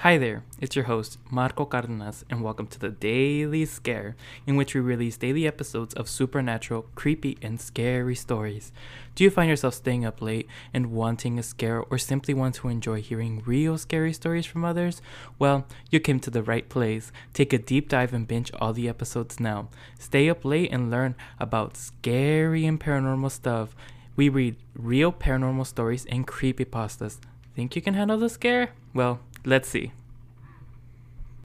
Hi there, it's your host, Marco Cardenas, and welcome to the Daily Scare, in which we release daily episodes of supernatural, creepy, and scary stories. Do you find yourself staying up late and wanting a scare, or simply want to enjoy hearing real scary stories from others? Well, you came to the right place. Take a deep dive and binge all the episodes now. Stay up late and learn about scary and paranormal stuff. We read real paranormal stories and creepypastas. Think you can handle the scare? Well, let's see.